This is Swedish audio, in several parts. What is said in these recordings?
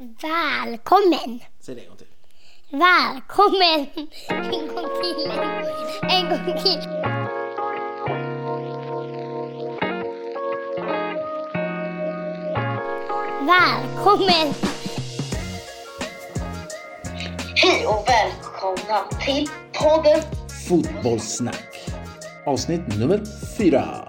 Välkommen! Säg det en gång till. Välkommen! En gång till. En gång till. Välkommen! Hej och välkomna till podden. Fotbollssnack. Avsnitt nummer fyra.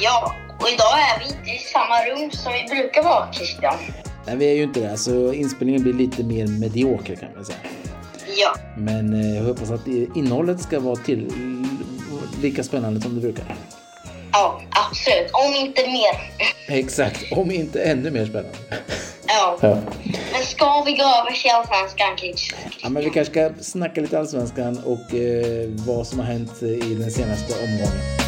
Ja, och idag är vi inte i samma rum som vi brukar vara, Christian. Nej, vi är ju inte det, så inspelningen blir lite mer medioker kan man säga. Ja, Men eh, jag hoppas att innehållet ska vara till lika spännande som det brukar. ja, absolut. Om inte mer. Exakt, om inte ännu mer spännande. Ja. Ja. Men ska vi gå över till Allsvenskan, Christian? Ja, men vi kanske ska snacka lite allsvenskan och eh, vad som har hänt i den senaste omgången.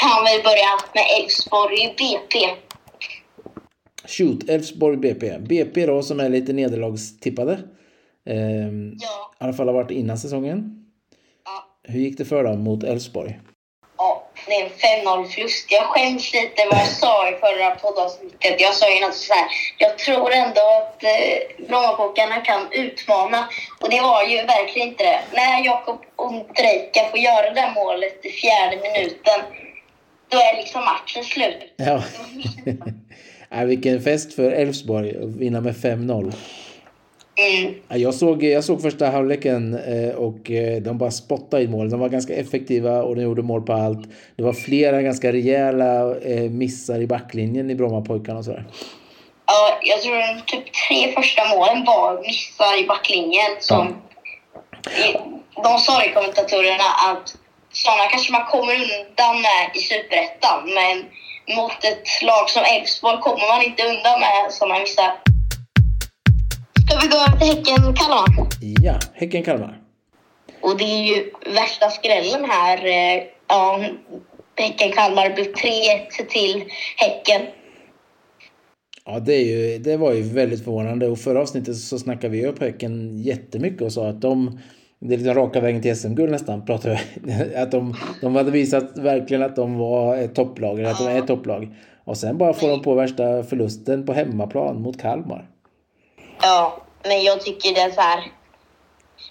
Kan väl börja med Elfsborg BP. Shoot, Elfsborg BP. BP då som är lite nederlagstippade. Ehm, Ja. I alla fall har varit innan säsongen. Ja. Hur gick det för dem mot Elfsborg? Ja, det är en 5-0 förlust. Jag skäms lite vad jag sa i förra poddavsnittet. Jag sa ju något så här. Jag tror ändå att eh, Brommapojkarna kan utmana. Och det var ju verkligen inte det. När Jakob Ondrejka får göra det målet i fjärde minuten, då är liksom matchen slut. Ja. Nej, vilken fest för Elfsborg att vinna med 5-0. Mm. Ja, Jag såg, jag såg första halvleken eh, och eh, de bara spottade i mål. De var ganska effektiva och de gjorde mål på allt. Det var flera ganska rejäla eh, missar i backlinjen i Brommapojkarna och sådär. Ja, jag tror de typ tre första målen var missar i backlinjen. Som, De sa i kommentatorerna att sådana kanske man kommer undan med i Superettan. Men mot ett lag som Elfsborg kommer man inte undan med sådana missar. Ska vi gå över till Häcken-Kalmar? Ja, Häcken-Kalmar. Och det är ju värsta skrällen här. eh, Ja, Häcken-Kalmar blev 3-1 till Häcken. Ja, det, är ju, det var ju väldigt förvånande och förra avsnittet så snackade vi upp Häcken jättemycket och sa att de det är liksom raka vägen till SM-guld nästan, pratade vi. Att de, de hade visat verkligen att de var ett topplag, eller att de är ett topplag. Och sen bara får de på värsta förlusten på hemmaplan mot Kalmar. Ja, men jag tycker det är så här...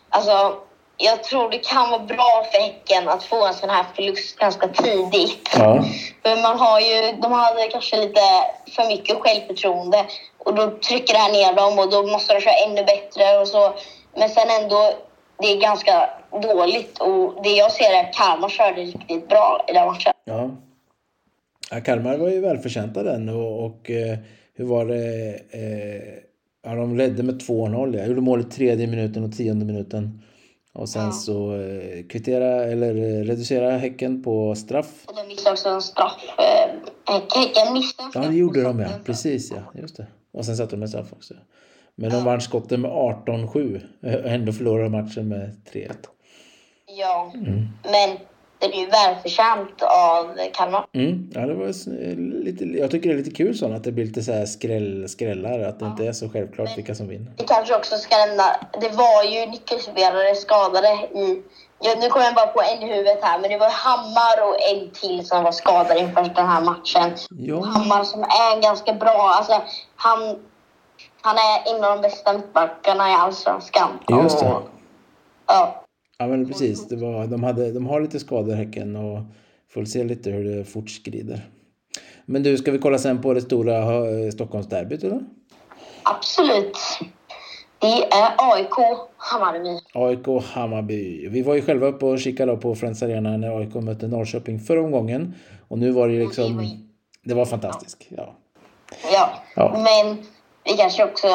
Alltså, jag tror det kan vara bra för Häcken att få en sån här förlust ganska tidigt. Ja. För man har ju, de hade kanske lite för mycket självförtroende och då trycker det här ner dem och då måste de köra ännu bättre och så. Men sen ändå, det är ganska dåligt och det jag ser är att Kalmar körde riktigt bra i den matchen. Ja. ja Kalmar var ju välförtjänta den och, och eh, hur var det? Eh, ja, de ledde med 2-0. Jag gjorde mål i tredje minuten och tionde minuten. Och sen Ja. så eh, kvittera eller eh, reducera Häcken på straff. Och de missade också en straff. Eh, Häcken missade en Ja, straff det gjorde de ja. Precis ja, just det. Och sen satte de en straff också. Men de vann skotten med 18-7. Och ändå förlorade matchen med 3-1. Ja, men det är ju välförtjänt av Kalmar. Mm. Ja, det var lite, jag tycker det är lite kul sånt att det blir lite så här skräll, skrällar. Att det inte är så självklart vilka som vinner. Vi kanske också ska nämna, det var ju nyckelspelare skadade i... Ja, nu kommer jag bara på en i huvudet här, men det var Hammar och en till som var skadade inför den här matchen. Ja. Hammar som är ganska bra, alltså han, han är en av de bästa mittbackarna i Allsvenskan. Just det. Och, ja, Ja men precis, det var, de, hade, de har lite skador Häcken och får se lite hur det fortskrider. Men du, ska vi kolla sen på det stora eh, Stockholmsderbyt eller? absolut. Det är AIK Hammarby. AIK Hammarby. Vi var ju själva uppe och kikade på Friends Arena när AIK mötte Norrköping förra omgången. Och nu var det liksom... Det var fantastiskt. Ja. Ja, Ja. men vi kanske också...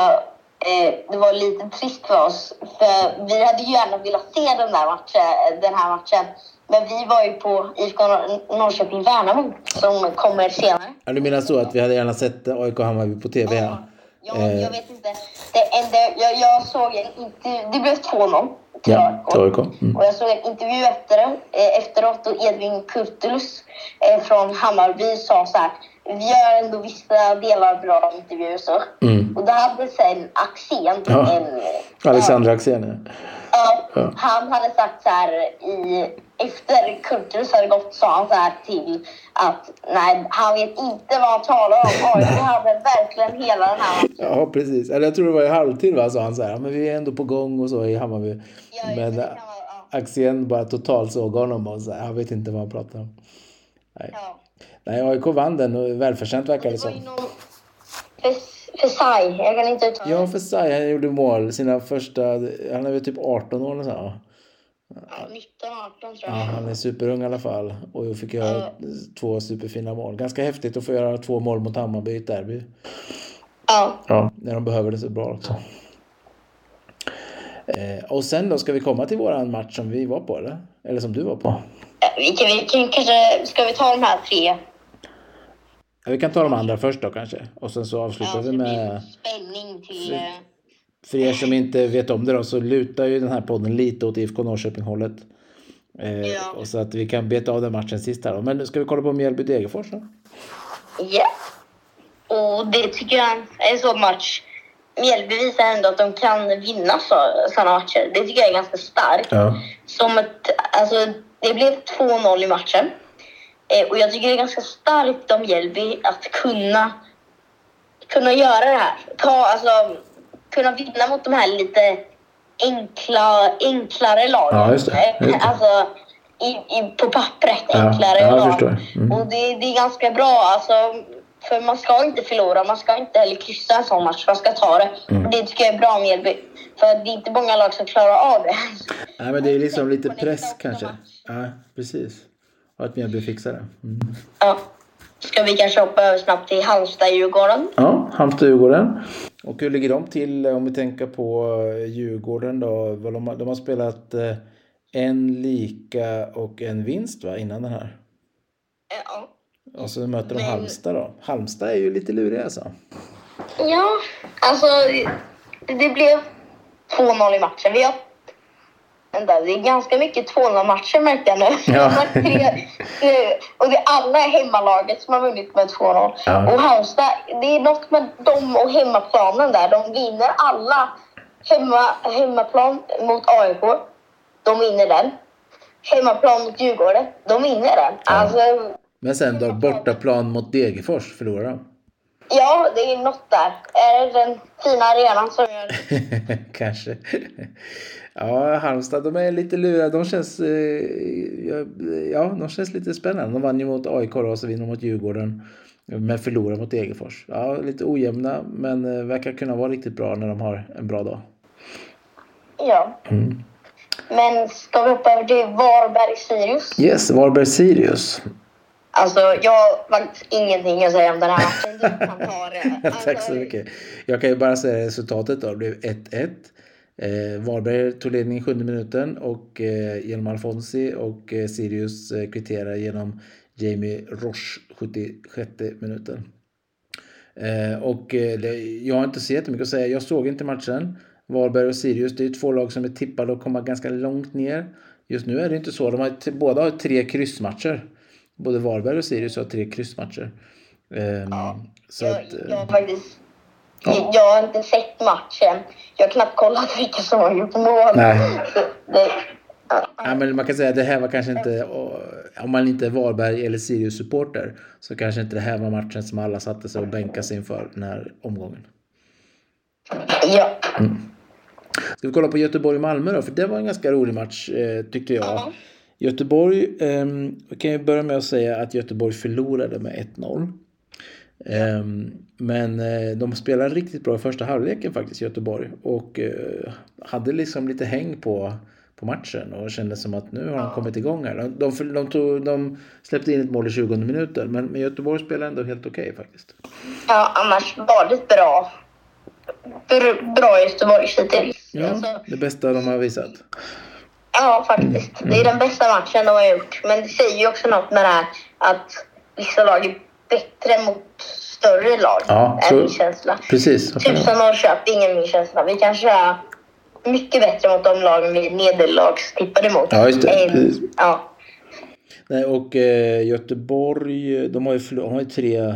Eh, det var lite trist för oss. För vi hade ju gärna velat se den, där matchen, den här matchen. Men vi var ju på IFK Nor- Norrköping-Värnamo som kommer senare. ja. Du menar så att vi hade gärna sett AIK Hammarby på TV? Ja. Ja, Eh. jag vet inte. Det enda, jag, jag såg en intervju. Det blev 2-0 till Ja, AIK. Mm. Och jag såg en intervju efter, det, eh, efteråt och Edvin Kurtulus eh, från Hammarby sa så här. Vi gör ändå vissa delar bra intervjuer och så. Mm. Och då hade sen Axén, Ja. en, Alexander Axén, ja, Ja. han hade sagt så här i, efter Kurtus hade gått sa han så här till att nej, han vet inte vad han talar om. Vi hade verkligen hela den här. Ja, precis. Eller jag tror det var i halvtid va, sa han så här. "Ja, Men vi är ändå på gång och så i Hammarby. Ja, Men ja. Axén bara totalt såg honom och så här, han vet inte vad han pratar om. Ja. Nej, AIK vann den och välförtjänt verkar det som. Fesai, jag kan inte uttala Ja, för Sai, han gjorde mål sina första, han är väl typ 18 år eller så. Ja, 19, 18 tror Ja, jag. han är superung i alla fall och fick göra två superfina mål. Ganska häftigt att få göra två mål mot Hammarby i ett derby. Ja. Ja, när de behöver det så bra också. Eh, och sen då, ska vi komma till våran match som vi var på eller? Eller som du var på? Vi kan, vi kan kanske... Ska vi ta de här tre? Ja, vi kan ta de andra först då kanske. Och sen så avslutar Ja, så vi med... spänning till... eh, För er som inte vet om det då så lutar ju den här podden lite åt IFK Norrköping-hållet. Eh, Ja. och så att vi kan beta av den matchen sist här då. Men ska vi kolla på Mjällby-Degerfors då? Ja. Och det tycker jag är en sån match. Mjällby visar ändå att de kan vinna sådana matcher. Det tycker jag är ganska starkt. Ja. Som ett, alltså, det blev 2-0 i matchen. Eh, och jag tycker det är ganska starkt av Mjällby att kunna, kunna göra det här. Ta, alltså, kunna vinna mot de här lite enkla, enklare lagen. Ja, just det, just det. Alltså, i, i, på pappret Ja, enklare ja, jag lag. Mm. Och det, det är ganska bra. Alltså, för man ska inte förlora, man ska inte heller kryssa en sån match. Man ska ta det. Mm. Det tycker jag är bra med Mjällby. För det är inte många lag som klarar av det. Nej men det är liksom lite press kanske. Ja, precis. Och att Mjällby fixar det. Mm. Ja. Ska vi kanske hoppa över snabbt till Halmstad-Djurgården? Ja, Halmstad-Djurgården. Och hur ligger de till eh, om vi tänker på eh, Djurgården då? Vad De har, de har spelat eh, en lika och en vinst va, innan den här. Ja. Och så möter de Men- Halmstad då. Halmstad är ju lite luriga alltså. Ja, alltså det blev 2-0 i matchen. Vi har... Vänta, det är ganska mycket 2-0 matcher märkte jag nu. Ja. Och det är alla hemmalaget som har vunnit med 2-0. Ja. Och Halmstad, det är något med dem och hemmaplanen där. De vinner alla hemma, hemmaplan mot AIK. De vinner den. Hemmaplan mot Djurgården. De vinner den. Alltså, Men sen då bortaplan mot Degerfors förlorar de. ja, det är något där. Är det den fina arenan som gör det? Kanske. Ja, Halmstad, de är lite luriga. De känns, eh, ja, de känns lite spännande. De vann ju mot AIK och så vinner mot Djurgården. Men förlorar mot Degerfors. Ja, lite ojämna, men eh, verkar kunna vara riktigt bra när de har en bra dag. Ja. Men ska vi hoppa över till Varberg-Sirius? Yes, Varberg-Sirius. Alltså, jag har faktiskt ingenting att säga om den här matchen. Du kan ta det. Alltså, Tack så mycket. Jag kan ju bara säga resultatet då. Det blev 1-1. Eh, Varberg tog ledning i sjunde minuten och eh, genom Alfonsi och eh, Sirius eh, kvitterar genom Jamie Roche 76 minuten. Eh, och eh, jag har inte så jättemycket att säga. Jag såg inte matchen. Varberg och Sirius, det är två lag som är tippade att komma ganska långt ner. Just nu är det inte så. De har, båda har tre kryssmatcher. Både Varberg och Sirius har tre kryssmatcher. Ehm, så jag, att, eh, jag, faktiskt, Ja. jag har inte sett matchen. Jag har knappt kollat vilka som har gjort mål. Nej. Det, ja. Ja, men man kan säga att det här var kanske inte, om man inte är Varberg eller Sirius-supporter, så kanske inte det här var matchen som alla satte sig och bänkade sig inför den här omgången. ja. Ska vi kolla på Göteborg-Malmö då? För det var en ganska rolig match eh, tyckte jag. Göteborg, vi kan ju börja med att säga att Göteborg förlorade med 1-0. Ehm, men eh, de spelade riktigt bra i första halvleken faktiskt, Göteborg. Och eh, hade liksom lite häng på, på matchen och kände som att nu har de kommit igång här. De, de, de, tog, de släppte in ett mål i 20 minuten, men, men Göteborg spelade ändå helt okej faktiskt. ja, annars det bra. Br- Bra Göteborg hittills. Ja, Alltså, det bästa de har visat. Ja, faktiskt. Det är den bästa matchen de har gjort. Men det säger ju också något med det här att vissa lag är bättre mot större lag. Ja, är så- min känsla. Precis. Typ som Norrköping är min känsla. Vi kanske är mycket bättre mot de lagen vi nederlagstippade mot. Ja, just det. än-. Ja. Nej, och eh, Göteborg, de har ju, har ju tre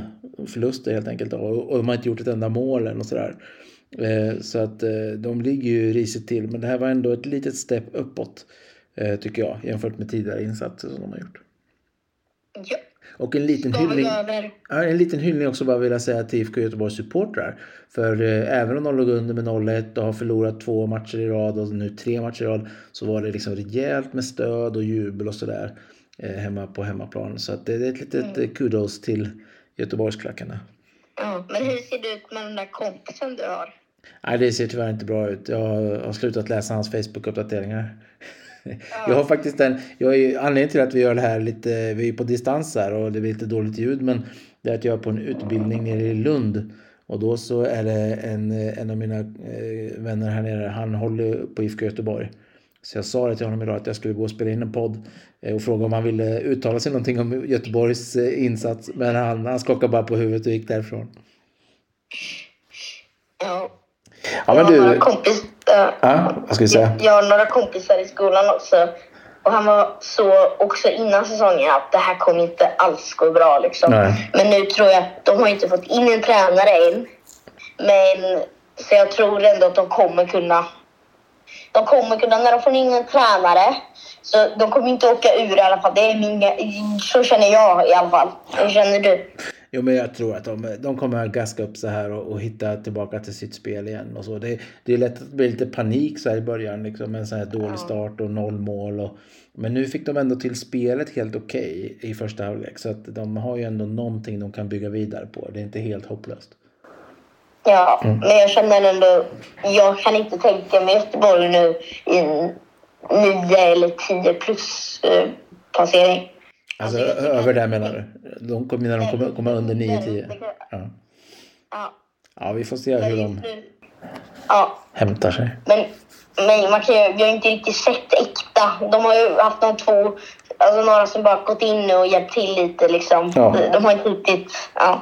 förluster helt enkelt. Och, och de har inte gjort ett enda mål än och sådär. Eh, så att eh, de ligger ju risigt till. Men det här var ändå ett litet steg uppåt. Eh, tycker jag. Jämfört med tidigare insatser som de har gjort. Ja. Och en liten hyllning. Ja, en liten hyllning också bara vilja säga till IFK Göteborgs supportrar. För eh, även om de låg under med 0-1 och har förlorat två matcher i rad och nu tre matcher i rad så var det liksom rejält med stöd och jubel och sådär eh, hemma på hemmaplan. Så att det är ett litet eh, kudos till Göteborgsklackarna. Ja. Men hur ser det ut med den där kompisen du har? Nej, det ser tyvärr inte bra ut. Jag har slutat läsa hans Facebook-uppdateringar. Jag har faktiskt en, jag är, anledningen till att vi gör det här lite, vi är på distans här och det blir lite dåligt ljud men det är att jag är på en utbildning nere i Lund och då så är det en, en av mina eh, vänner här nere, han håller på IFK Göteborg. Så jag sa det till honom idag att jag skulle gå och spela in en podd eh, och fråga om han ville uttala sig någonting om Göteborgs eh, insats men han, han skakade bara på huvudet och gick därifrån. Ja. Ja men några du, kompis, äh, ja, vad ska vi säga? Jag har några kompisar i skolan också. Och han var så också innan säsongen att det här kommer inte alls gå bra. Liksom. Nej. Men nu tror jag, de har inte fått in en tränare än. Men så jag tror ändå att de kommer kunna. De kommer kunna, när de får in en tränare. Så de kommer inte åka ur i alla fall. Det är min, så känner jag i alla fall. Hur känner du? Jo, men jag tror att de, de kommer att gaska upp sig här och, och hitta tillbaka till sitt spel igen. Och så. Det, det är lätt att det blir lite panik så här i början liksom, med en sån här dålig start och noll mål. Och, men nu fick de ändå till spelet helt okej i första halvlek. Så att de har ju ändå någonting de kan bygga vidare på. Det är inte helt hopplöst. Ja, men jag känner ändå... Jag kan inte tänka mig Göteborg nu i en 9 eller 10 plus eh, placering. Alltså över där menar du? De kommer, när de kommer, kommer under 9-10? Ja. Ja. ja, vi får se hur de Ja, hämtar sig. men, men man kan vi har inte riktigt sett äkta. De har ju haft de två, alltså några som bara gått in och hjälpt till lite liksom. Ja. De, de har inte riktigt, ja.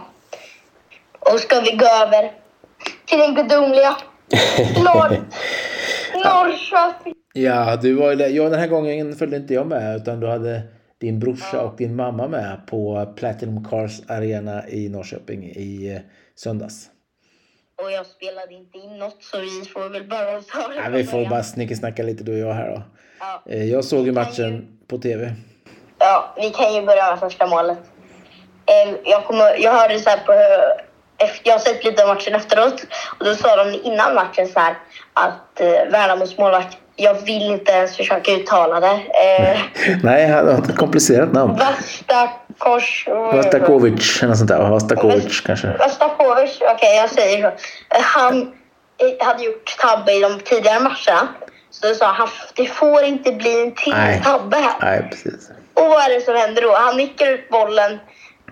Och ska vi gå över till den gudomliga Norr, Norrköping. Ja, du var ju. Ja, den här gången följde inte jag med utan du hade din brorsa och din mamma med på Platinum Cars Arena i Norrköping i eh, söndags. Och jag spelade inte in något så vi får väl bara ta det Ja, vi får bara snickesnacka lite du och jag här då. Ja. Eh, Jag såg ju matchen på tv. Ja, vi kan ju börja med första målet. Eh, Jag, kommer, jag hörde så här på... Jag har sett lite av matchen efteråt och då sa de innan matchen så här att eh, Värnamos målvakt, jag vill inte ens försöka uttala det. Eh, Nej, han har ett komplicerat namn. Vastakors... Vastakovic eller något sånt där. Vastakovic kanske. Vastakovic, okej jag säger så. Eh, Han eh, hade gjort tabbe i de tidigare matcherna. Så då sa han, det får inte bli en till Nej. tabbe här. Nej, precis. Och vad är det som händer då? Han nickar ut bollen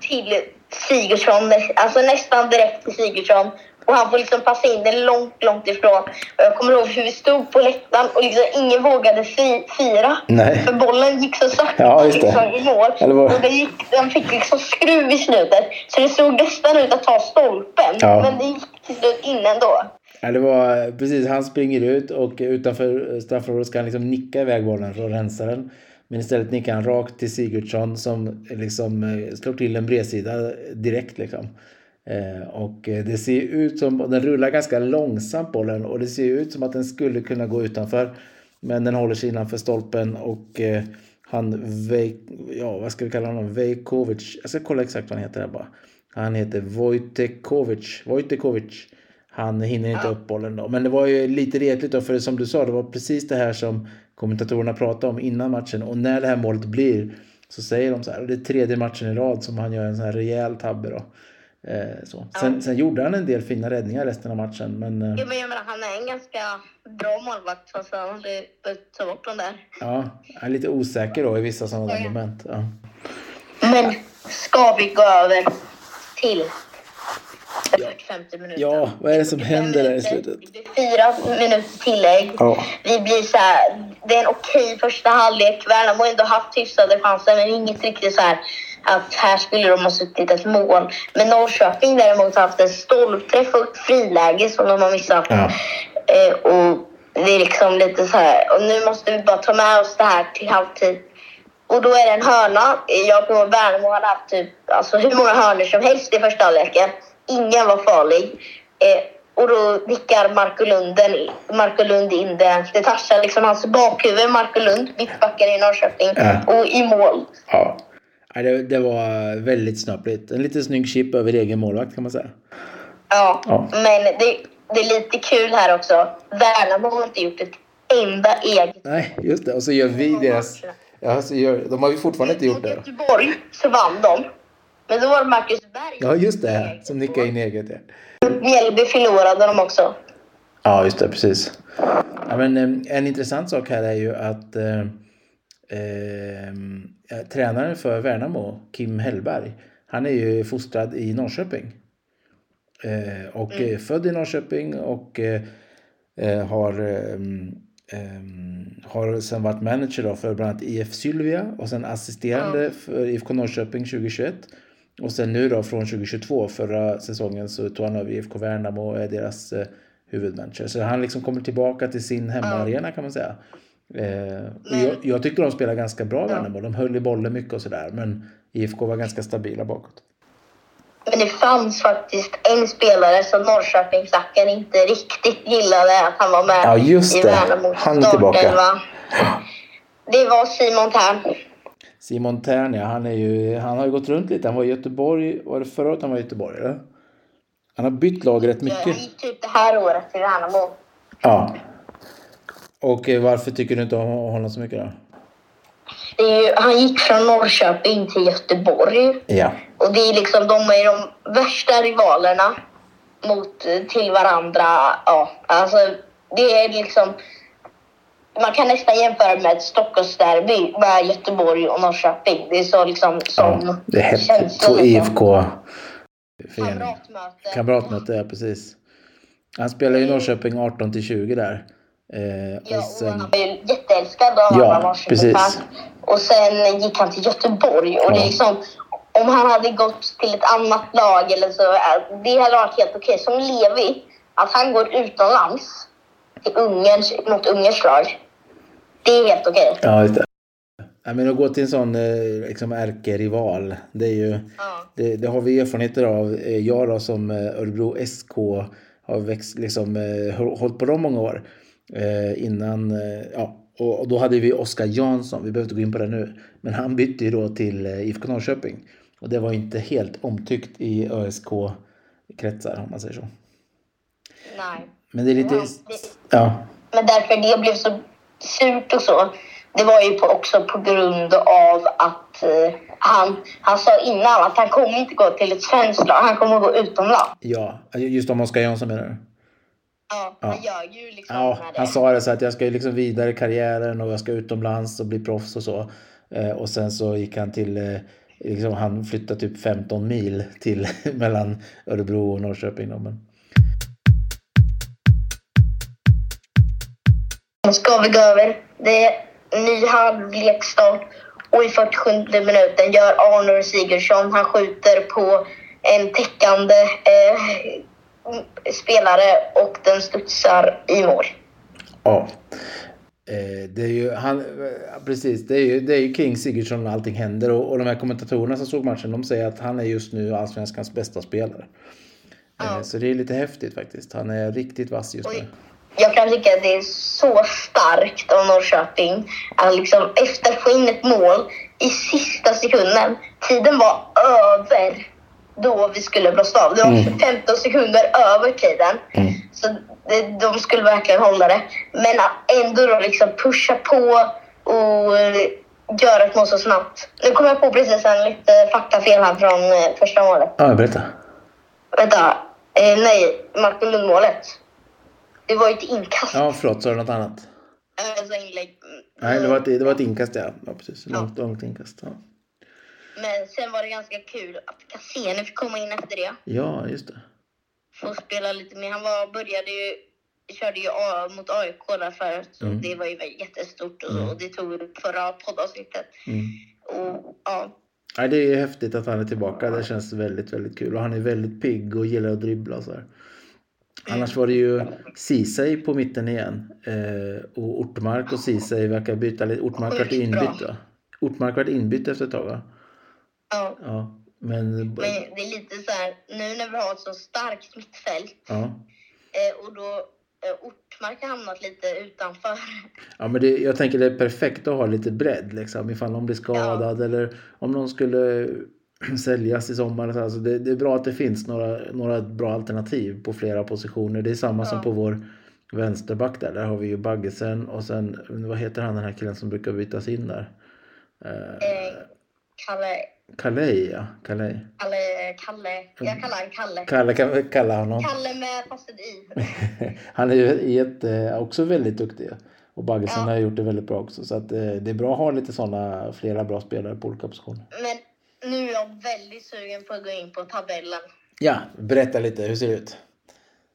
till Sigurdsson, alltså nästan direkt till Sigurdsson. Och han får liksom passa in den långt, långt ifrån. Och jag kommer ihåg hur vi stod på läktaren och liksom ingen vågade fi- fira. Nej. För bollen gick så sakta Ja, liksom, i mål. Eller vad- Och det gick, den fick liksom skruv i slutet. Så det såg nästan ut att ta stolpen. Ja. Men det gick till slut in ändå. Ja, det var precis. Han springer ut och utanför straffområdet ska han liksom nicka iväg bollen för att rensa den. Men istället nickar han rakt till Sigurdsson som liksom eh, slår till en bredsida direkt liksom. Eh, och eh, det ser ut som, den rullar ganska långsamt bollen och det ser ut som att den skulle kunna gå utanför. Men den håller sig innanför stolpen och han, ja vad ska vi kalla honom, Vejkovic, jag ska kolla exakt vad han heter här bara. Han heter Wojtekovic, Wojtekovic. Han hinner inte upp bollen då. Men det var ju lite retligt då, för som du sa, det var precis det här som kommentatorerna pratade om innan matchen. Och när det här målet blir så säger de så här, och det är tredje matchen i rad som han gör en sån här rejäl tabbe då. Eh, så. Sen, sen gjorde han en del fina räddningar resten av matchen, men eh, Ja, men jag menar, han är en ganska bra målvakt. Så alltså, han hade behövt ta bort den där. ja, han är lite osäker då i vissa sådana där moment. Ja. Men ska vi gå över till 50 minuter? ja, vad är det som händer där i slutet? Det blir fyra minuter tillägg. Ja. Vi blir så här, det är en okej första halvlek. Värnamo har ändå haft hyfsade chanser, men inget riktigt så här att här skulle de ha suttit ett mål. Men Norrköping däremot har haft en stolpträff och ett friläge som de har missat. Ja. Eh, och det är liksom lite så här, och nu måste vi bara ta med oss det här till halvtid. Och då är det en hörna. Jag kommer ihåg Värnamo hade haft typ, alltså hur många hörnor som helst i första halvleken. Ingen var farlig. Eh, och då nickar Marco, Lunden, Marco Lund in det. Det touchar liksom hans bakhuvud, Marco Lund, mittbacken i Norrköping. Ja. Och i mål. Ja. Det, det var väldigt snöpligt. En lite snygg chip över egen målvakt kan man säga. Ja, Ja. men det, det är lite kul här också. Värnamo har inte gjort ett enda eget Nej, just det. Och så gör vi deras... Ja, så gör, de har ju fortfarande inte gjort det. Göteborg så vann de. Men då var det Marcus Berg. Ja, just det. Som nickade in eget. Ja. Mjällby förlorade de också. Ja, just det, precis. Ja, men, eh, en intressant sak här är ju att eh, eh, tränaren för Värnamo, Kim Hellberg, han är ju fostrad i Norrköping. Eh, och eh, född i Norrköping och eh, har, eh, eh, har sen varit manager då för bland annat IF Sylvia och sen assisterande för IFK Norrköping 2021. Och sen nu då från 2022, förra säsongen, så tog han över IFK Värnamo och är deras eh, huvudmanager. Så han liksom kommer tillbaka till sin hemmaarena kan man säga. Eh, jag, jag tyckte de spelade ganska bra Värnamo. De höll i bollen mycket och sådär. Men IFK var ganska stabila bakåt. Men det fanns faktiskt en spelare som Norrköpingsklacken inte riktigt gillade att han var med Ja, just i det. Värnamos Han är tillbaka. startelva. Det var Simon Tern. Simon Tern, ja, han, är ju, han har ju gått runt lite. Han var i Göteborg, var det förra året han var i Göteborg? Eller? Han har bytt lag rätt Han mycket. gick typ det här året till Värnamo. Ja. Och eh, varför tycker du inte om honom så mycket då? Det är ju, han gick från Norrköping till Göteborg. Ja. Och det är liksom, de är de värsta rivalerna mot, eh, till varandra. Ja, alltså det är liksom... Man kan nästan jämföra med ett Stockholmsderby med Göteborg och Norrköping. Det är så liksom som ja det är Två. IFK förening. Kamratmöte. Kamratmöte, ja precis. Han spelar ju i Norrköping 18 till 20 där. Eh, Ja, och sen, han var ju jätteälskad av Ja, alla precis. Och sen gick han till Göteborg. Och det Ja. är liksom, om han hade gått till ett annat lag eller så, eh, det hade varit helt okej. Som Levi, att han går utomlands till Ungerns, mot Ungerns lag. Det är helt okej. ja, just det. Ja, men att gå till en sån eh, liksom ärkerival, det är ju... Ja. Det, det har vi erfarenheter av. Eh, Jag då som eh, Örebro SK har växt, liksom, hå- hållit på dem många år. Eh, innan, eh, ja, och, och då hade vi Oskar Jansson, vi behöver inte gå in på det nu. Men han bytte ju då till eh, IFK Norrköping. Och det var inte helt omtyckt i ÖSK-kretsar om man säger så. Nej. Men det är lite... Ja, det- Ja, Men därför det blev så surt och så. Det var ju på, också på grund av att eh, han, han sa innan att han kommer inte gå till ett svenskt lag. Han kommer gå utomlands. ja, just om Oskar Jansson menar du? Ja, Ja. han gör ju liksom Ja, han sa det så att jag ska ju liksom vidare i karriären och jag ska utomlands och bli proffs och så. Eh, och sen så gick han till, eh, liksom, han flyttade typ 15 mil till mellan Örebro och Norrköping. Då, men... ska vi gå över. Det är ny halvleksstart och i 47 minuten gör Arnor Sigurdsson, han skjuter på en täckande eh, spelare och den studsar i mål. Ja. Eh, det är ju, han, eh, precis, det är ju, det är ju kring Sigurdsson allting händer. Och, och de här kommentatorerna som såg matchen, de säger att han är just nu allsvenskans bästa spelare. Eh, så det är lite häftigt faktiskt. Han är riktigt vass just nu. Jag kan tycka att det är så starkt av Norrköping att liksom efter få in ett mål i sista sekunden. Tiden var över då vi skulle blåsa av. Det var Mm. 15 sekunder över tiden. Mm. Så det, de skulle verkligen hålla det. Men att ändå då liksom pusha på och eh, göra ett mål så snabbt. Nu kom jag på precis en lite faktafel här från eh, första målet. Ja, berätta. Vänta. Eh, nej, Martin Lund-målet. Det var ett inkast. Ja, förlåt, sa du något annat? Alltså inlägg. Nej, det var ett, det var ett inkast, ja. ja precis. Långt, långt inkast. Ja. Men sen var det ganska kul att Cassini fick komma in efter det. ja, just det. Få spela lite mer. Han var, började ju, körde ju A, mot AIK där förut. Mm. det var ju jättestort och, Mm. och det tog upp förra poddavsnittet. Mm. Och ja, Nej, det är häftigt att han är tillbaka. Det känns väldigt, väldigt kul. Och han är väldigt pigg och gillar att dribbla så här. Annars var det ju Ceesay på mitten igen. Eh, och Ortmark och Ceesay verkar byta lite. Ortmark vart inbytt va? Ortmark varit inbytt efter ett tag va? Ja. Ja. Men, Men det är lite så här, nu när vi har ett så starkt mittfält ja. eh, och då eh, Ortmark har hamnat lite utanför. Ja, men det, jag tänker det är perfekt att ha lite bredd liksom. Ifall någon blir skadad eller om någon skulle säljas i sommar. så här. Så det, det är bra att det finns några, några bra alternativ på flera positioner. Det är samma som Ja. på vår vänsterback där. Där har vi ju Baggesen och sen vad heter han den här killen som brukar bytas in där? Eh, Eh, Kalle, Calais ja. Calais. Kalle, Kalle, jag kallar honom Kalle. Kalle kan vi kalla honom. Kalle med fast ett i. Han är ju jätte, också väldigt duktig. Och Baggesen Ja. har gjort det väldigt bra också. Så att, eh, det är bra att ha lite sådana, flera bra spelare på olika positioner. Men nu är jag väldigt sugen på att gå in på tabellen. Ja, berätta lite. Hur ser det ut?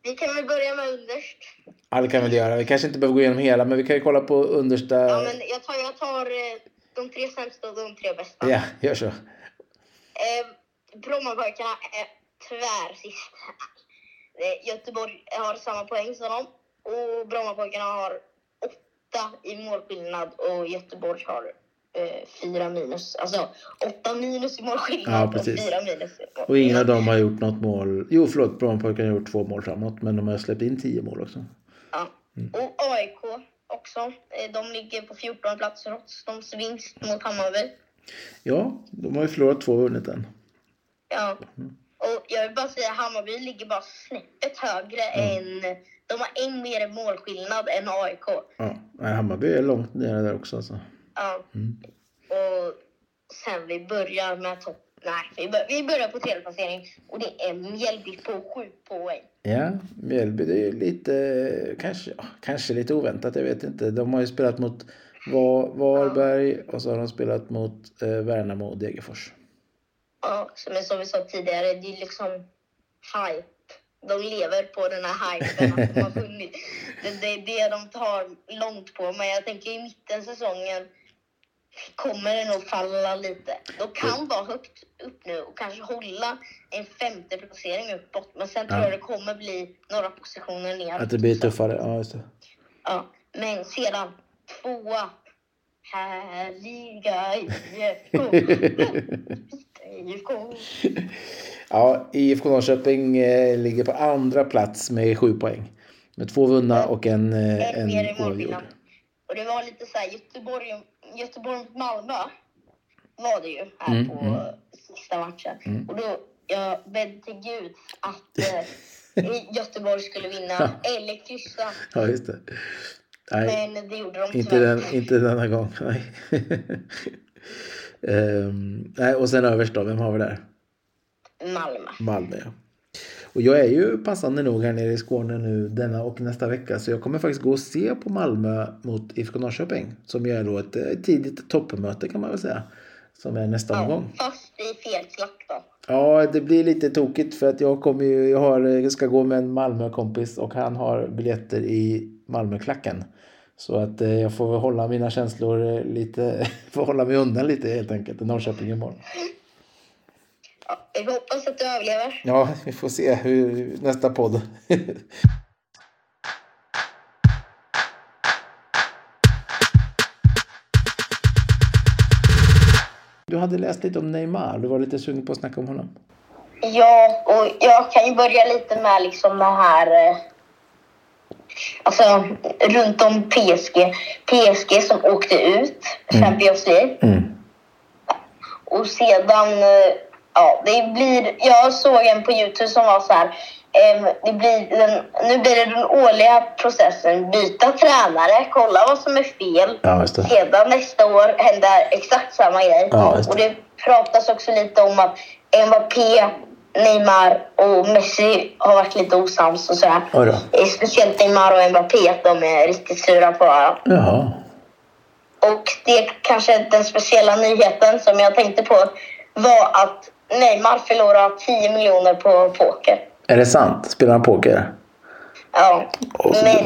Vi kan väl börja med underst. Ja, det kan vi göra. Vi kanske inte behöver gå igenom hela, men vi kan ju kolla på understa... Ja, men jag tar, jag tar eh, de tre sämsta och de tre bästa. Ja, gör så. Eh, Brommapojkarna är tyvärr sist. Eh, Göteborg har samma poäng som dem. Och Brommapojkarna har åtta i målskillnad och Göteborg har fyra minus. Alltså åtta minus i målskillnad Ja, och precis. fyra minus i Och ingen av dem har gjort något mål. Jo, förlåt. Brommapojkarna har gjort två mål framåt, men de har släppt in tio mål också. Ja. Och AIK också. Eh, de ligger på 14 plats trots de vinst mot Hammarby. Ja, de har ju förlorat två och vunnit en. Ja. Och jag vill bara säga Hammarby ligger bara snäppet högre än... De har en mer målskillnad än AIK. Ja, nej, Hammarby är långt nere där också. Alltså. Ja. Mm. Och sen vi börjar med topp... Nej, vi, bör, vi börjar på tredje placering och det är Mjällby på sju poäng. Ja, Mjällby det är ju lite, kanske, ja, kanske lite oväntat, jag vet inte. De har ju spelat mot Va- Varberg och så har de spelat mot eh, Värnamo och Degerfors. Ja, jag- som vi sa tidigare, det är liksom hype. De lever på den här hypen att de har vunnit. Det, det är det de tar långt på. Men jag tänker i mitten säsongen kommer det nog falla lite. De kan vara högt upp nu och kanske hålla en femte placering uppåt. Men sen tror Ja. jag det kommer bli några positioner ner. Att det blir tuffare, ja just det. Ja, men sedan tvåa. Härliga IFK. IFK. Ja, IFK Norrköping eh, ligger på andra plats med sju poäng. Med två vunna och en, eh, En en oavgjord. Och det var lite så här Göteborg, Göteborg mot Malmö var det ju här Mm, på mm. sista matchen. Och då, jag bad till Gud att eh, Göteborg skulle vinna eller kryssa. Ja, just det. Nej, Men det gjorde de inte, den, inte denna gång. Nej. Ehm, nej, och sen överst då, vem har vi där? Malmö. Malmö, ja. Och jag är ju passande nog här nere i Skåne nu denna och nästa vecka så jag kommer faktiskt gå och se på Malmö mot IFK Norrköping som ju är då ett, tidigt toppmöte kan man väl säga. Som är nästa Ja, omgång. fast i fel klack då. Ja, det blir lite tokigt för att jag kommer ju, jag har, jag ska gå med en Malmö-kompis och han har biljetter i Malmöklacken. Så att eh, jag får hålla mina känslor eh, lite, får hålla mig undan lite helt enkelt. Norrköping imorgon. Ja, vi hoppas att du överlever. Ja, vi får se hur nästa podd. Du hade läst lite om Neymar. Du var lite sugen på att snacka om honom. Ja, och jag kan ju börja lite med liksom det här... eh, Alltså, runt om PSG. PSG som åkte ut, Champions League. Mm. Och sedan... Ja, det blir... Jag såg en på Youtube som var så här... ehm, det blir den, nu blir det den årliga processen. Byta tränare, kolla vad som är fel. Ja. Sedan nästa år händer exakt samma grej. Ja, det. och det pratas också lite om att Mbappé, Neymar och Messi har varit lite osams och sådär. Speciellt Neymar och Mbappé, att de är riktigt sura på varandra. Jaha. Och det kanske den speciella nyheten som jag tänkte på var att Neymar förlorar 10 miljoner på poker. Är det sant? Spelar han poker? Ja, så men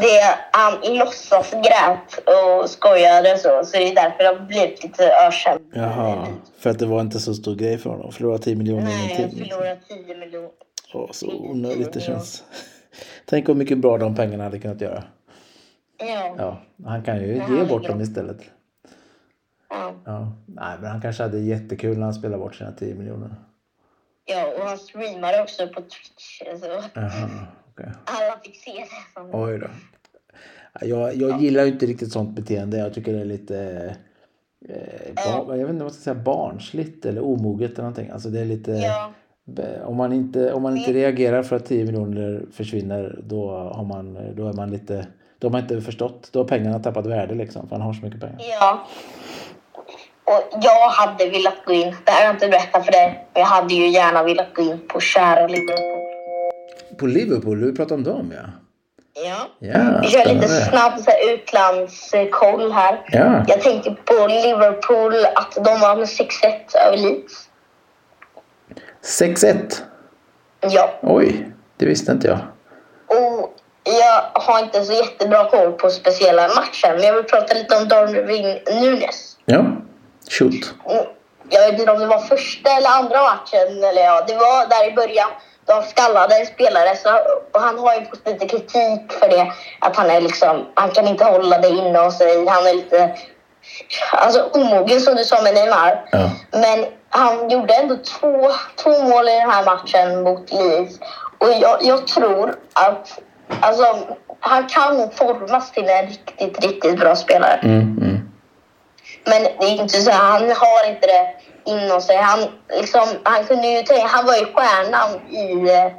det, han låtsas grät och skojade så, så det är därför det har blivit lite ökänt. Jaha. För att det var inte så stor grej för honom. Förlora 10 miljoner Nej, ingenting. förlorar 10 miljoner. Åh, så onödigt det känns. Tänk hur mycket bra de pengarna hade kunnat göra. Ja. Ja, han kan ju ge bort dem istället. Ja. Ja. Nej, men han kanske hade jättekul när han spelade bort sina 10 miljoner. ja, och han streamade också på Twitch. Så Jaha, okej. alla fick se det. Oj då. Jag, jag gillar ju inte riktigt sånt beteende. Jag tycker det är lite... Eh, bar, jag vet inte vad jag ska säga, barnsligt eller omoget eller någonting. Alltså det är lite... Ja. Om man inte, om man inte reagerar för att 10 miljoner försvinner då, har man, då är man lite... Då har man inte förstått. Då har pengarna tappat värde liksom. För han har så mycket pengar. Ja. Och jag hade velat gå in, det här har jag inte berättat för dig, men jag hade ju gärna velat gå in på kära Liverpool. På Liverpool, du pratar om dem ja. Ja. Ja, kör lite snabb så här, utlandskoll här. Ja. Jag tänker på Liverpool, att de var med 6-1 över Leeds. 6-1. Ja. Oj, det visste inte jag. Och jag har inte så jättebra koll på speciella matcher, men jag vill prata lite om Darwin Nunes. Ja, shoot. Mm, Jag vet inte om det var första eller andra matchen, eller ja, det var där i början. De skallade en spelare, så, och han har ju fått lite kritik för det. Att han är liksom, han kan inte hålla det inne sig. Han är lite, alltså omogen som du sa med Neymar. Ja. Men han gjorde ändå två, två mål i den här matchen mot Leeds. Och jag, jag tror att alltså, han kan formas till en riktigt, riktigt bra spelare. Mm, mm. Men det är inte så, han har inte det inom sig. Han, liksom, han, kunde ju tänka, han var ju stjärnan i... eh,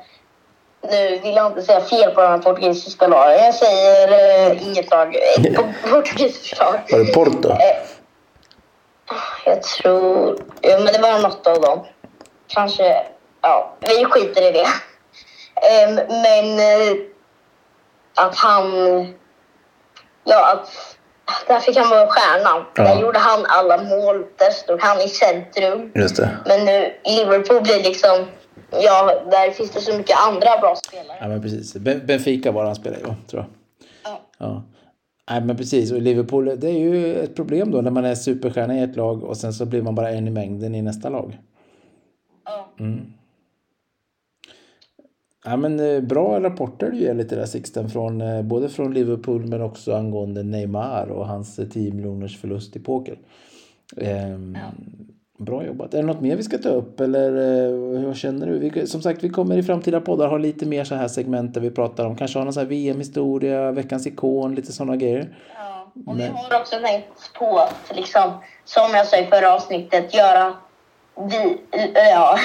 Nu vill jag inte säga fel på de här portugisiska lagen. Jag säger uh, inget lag. Ett po- portugisiskt lag. Var det Porto? Eh, Jag tror... Ja, men det var något av dem. Kanske... Ja, vi skiter i det. Ehm, men eh, att han... Ja, att... Där fick han vara stjärnan. Ja. Där gjorde han alla mål. Där stod han i centrum. Just det. Men nu, Liverpool blir liksom... Ja, där finns det så mycket andra bra spelare. Ja, men precis. Ben- Benfica var han spelade i, tror jag. Ja. Ja. Nej, men precis. Och Liverpool, det är ju ett problem då när man är superstjärna i ett lag och sen så blir man bara en i mängden i nästa lag. Ja. Ja, men eh, bra rapporter du ger lite där Sixten från eh, både från Liverpool men också angående Neymar och hans eh, 10 miljoners förlust i poker. Ehm, Bra jobbat. Är det något mer vi ska ta upp eller eh, hur känner du? Vi, som sagt, vi kommer i framtida poddar ha lite mer så här segment där vi pratar om kanske ha någon VM-historia, veckans ikon, lite sådana grejer. Ja, och Men- vi har också tänkt på att, liksom, som jag sa i förra avsnittet, göra vi, ja,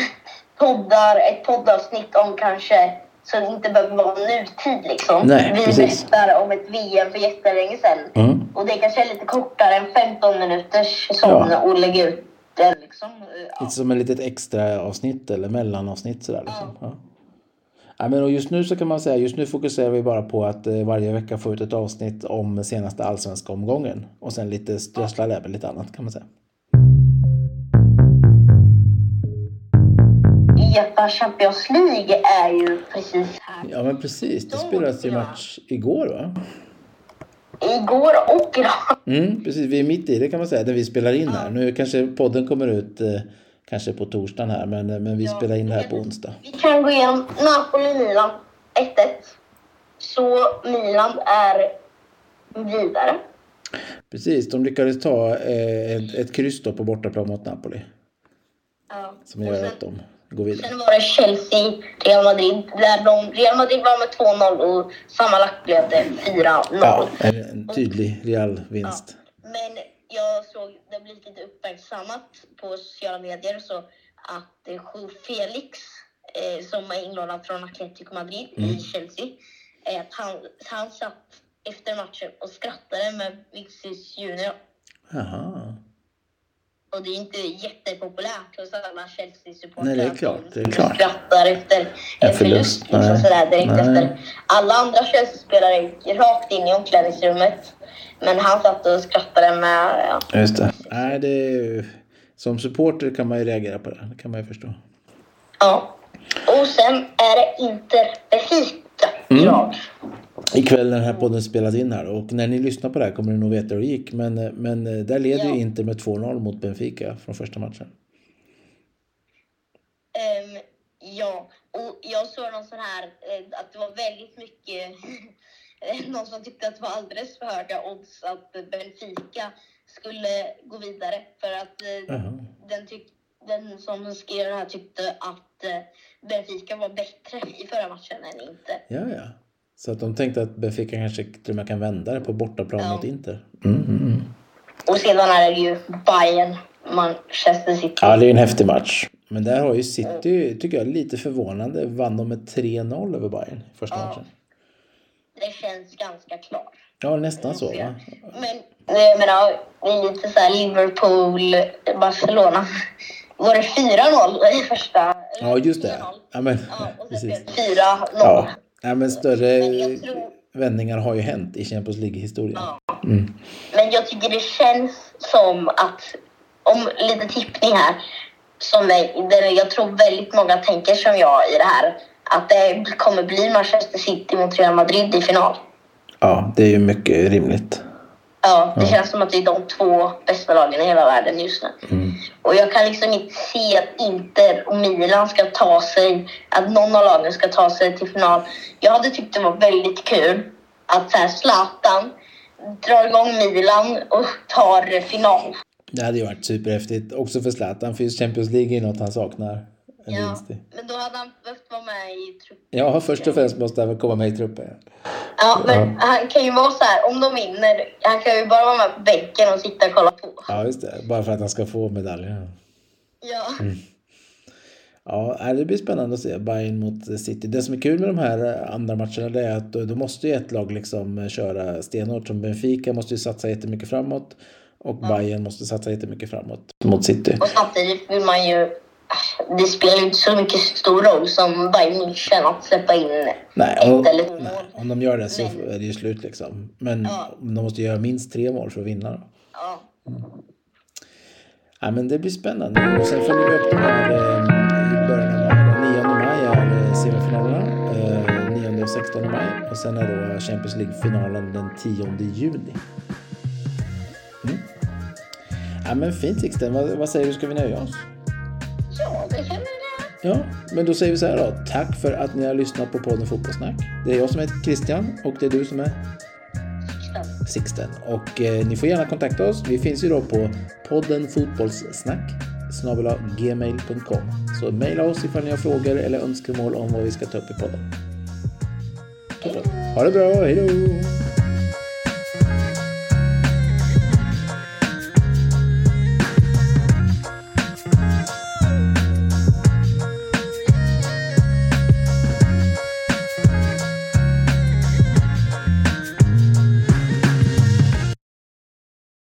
poddar, ett poddavsnitt om kanske, så det inte behöver vara nutid liksom. Nej, vi precis. berättar om ett VM för jättelänge sedan. Mm. Och det kanske är lite kortare än 15 minuters sån Ja. och lägga ut den liksom. Ja. Lite som ett litet extra avsnitt eller mellanavsnitt sådär liksom. Ja. Ja, men och just nu så kan man säga, just nu fokuserar vi bara på att eh, varje vecka få ut ett avsnitt om senaste allsvenska omgången. Och sen lite strössla med lite annat kan man säga. Uefa Champions League är ju precis här. Ja men precis, det spelades ju match igår va? Igår och idag. Mm, precis, vi är mitt i det kan man säga, där vi spelar in här. Nu kanske podden kommer ut eh, kanske på torsdagen här, men, men vi Ja, spelar in det här på onsdag. Vi kan gå igenom Napoli-Milan 1-1. Så Milan är vidare. Precis, de lyckades ta eh, ett, ett kryss då på bortaplan mot Napoli. Ja. Som gör att de går vidare. sen var det Chelsea, Real Madrid. Där de, Real Madrid var med 2-0 och sammanlagt blev det 4-0. Ja, en, tydlig real vinst. Men jag såg, det har blivit lite uppmärksammat på sociala medier så att eh, Joe Felix, eh, som är inlånad från Atletico Madrid i Chelsea, eh, han, han satt efter matchen och skrattade med Vinicius Junior. Jaha. Och det är inte jättepopulärt hos alla Chelsea-supportrar. Nej, det är klart, de det är klart. skrattar efter en förlust, förlust. Liksom sådär, direkt Nej. efter. Alla andra Chelsea-spelare gick rakt in i omklädningsrummet. Men han satt och skrattade med... Ja. Just det. Nej, det ju- som supporter kan man ju reagera på det. Det kan man ju förstå. Ja. Och sen är det Inter Benfica Mm. idag. Ikväll när den här podden spelas in här och när ni lyssnar på det här kommer ni nog veta hur det gick. Men, men eh, där leder Ja. ju Inter med 2-0 mot Benfica från första matchen. Ehm, ja, och jag såg någon sån här eh, att det var väldigt mycket någon som tyckte att det var alldeles för höga odds att Benfica skulle gå vidare. För att eh, Jaha. den, tyck, den som skrev det här tyckte att Benfica var bättre i förra matchen än inte. Ja, ja. Så att de tänkte att Benfica kanske till och med kan vända det på bortaplan Ja. mot Inter. Mm, mm, mm. Och sedan är det ju Bayern, Manchester City. Ja, det är en häftig match. Men där har ju City, tycker jag, lite förvånande, vann de med 3-0 över Bayern i första Ja. matchen. Det känns ganska klart. Ja, nästan så va? Men jag menar, det är lite så här Liverpool, Barcelona. Var det 4-0 i första? Ja, just det. 4-0. Ja, men Ja, och sen precis. blev det 4-0. Ja, ja men större Men jag tror- vändningar har ju hänt i Champions League-historien. Ja. Mm. Men jag tycker det känns som att, om lite tippning här, som där jag tror väldigt många tänker som jag i det här, att det kommer bli Manchester City mot Real Madrid i final. Ja, det är ju mycket rimligt. Ja, det känns som att det är de två bästa lagen i hela världen just nu. Mm. Och jag kan liksom inte se att Inter och Milan ska ta sig, att någon av lagen ska ta sig till final. Jag hade tyckt det var väldigt kul att så här, Zlatan drar igång Milan och tar final. Det hade ju varit superhäftigt. Också för Zlatan, för just Champions League är något han saknar. En Ja, vinst i. men då hade han behövt vara med i truppen. Ja, först och främst måste han väl komma med i truppen. Ja, men han kan ju vara så här, om de vinner, han kan ju bara vara med på bänken och sitta och kolla på. Ja, just det. Bara för att han ska få medaljen. Ja, Ja, nej, det blir spännande att se Bayern mot City. Det som är kul med de här eh, andra matcherna det är att då, då måste ju ett lag liksom eh, köra stenhårt. Som Benfica måste ju satsa jättemycket framåt. Och Bayern måste satsa jättemycket framåt mot City. och samtidigt vill man ju... Det spelar inte så mycket stor roll som Bayern München att släppa in Nej, ett och, eller två mål. om de gör det så Men- är det ju slut liksom. Men Ja. de måste göra minst tre mål för att vinna. Ja. Ja, men det blir spännande. Och sen följer vi upp de här eh, i början av maj. Den 9 maj är eh, semifinalerna. Eh, 9 och 16 maj. Och sen är då Champions League-finalen den 10 juni. Mm. Ja, men fint Sixten. Vad, vad säger du? Ska vi nöja oss? Ja, men då säger vi så här då. Tack för att ni har lyssnat på podden Fotbollssnack. Det är jag som heter Christian och det är du som är Sixten. Och eh, ni får gärna kontakta oss. Vi finns ju då på podden Fotbollssnack gmail.com. Så mejla oss ifall ni har frågor eller önskemål om vad vi ska ta upp i podden. Ha det bra, hej då!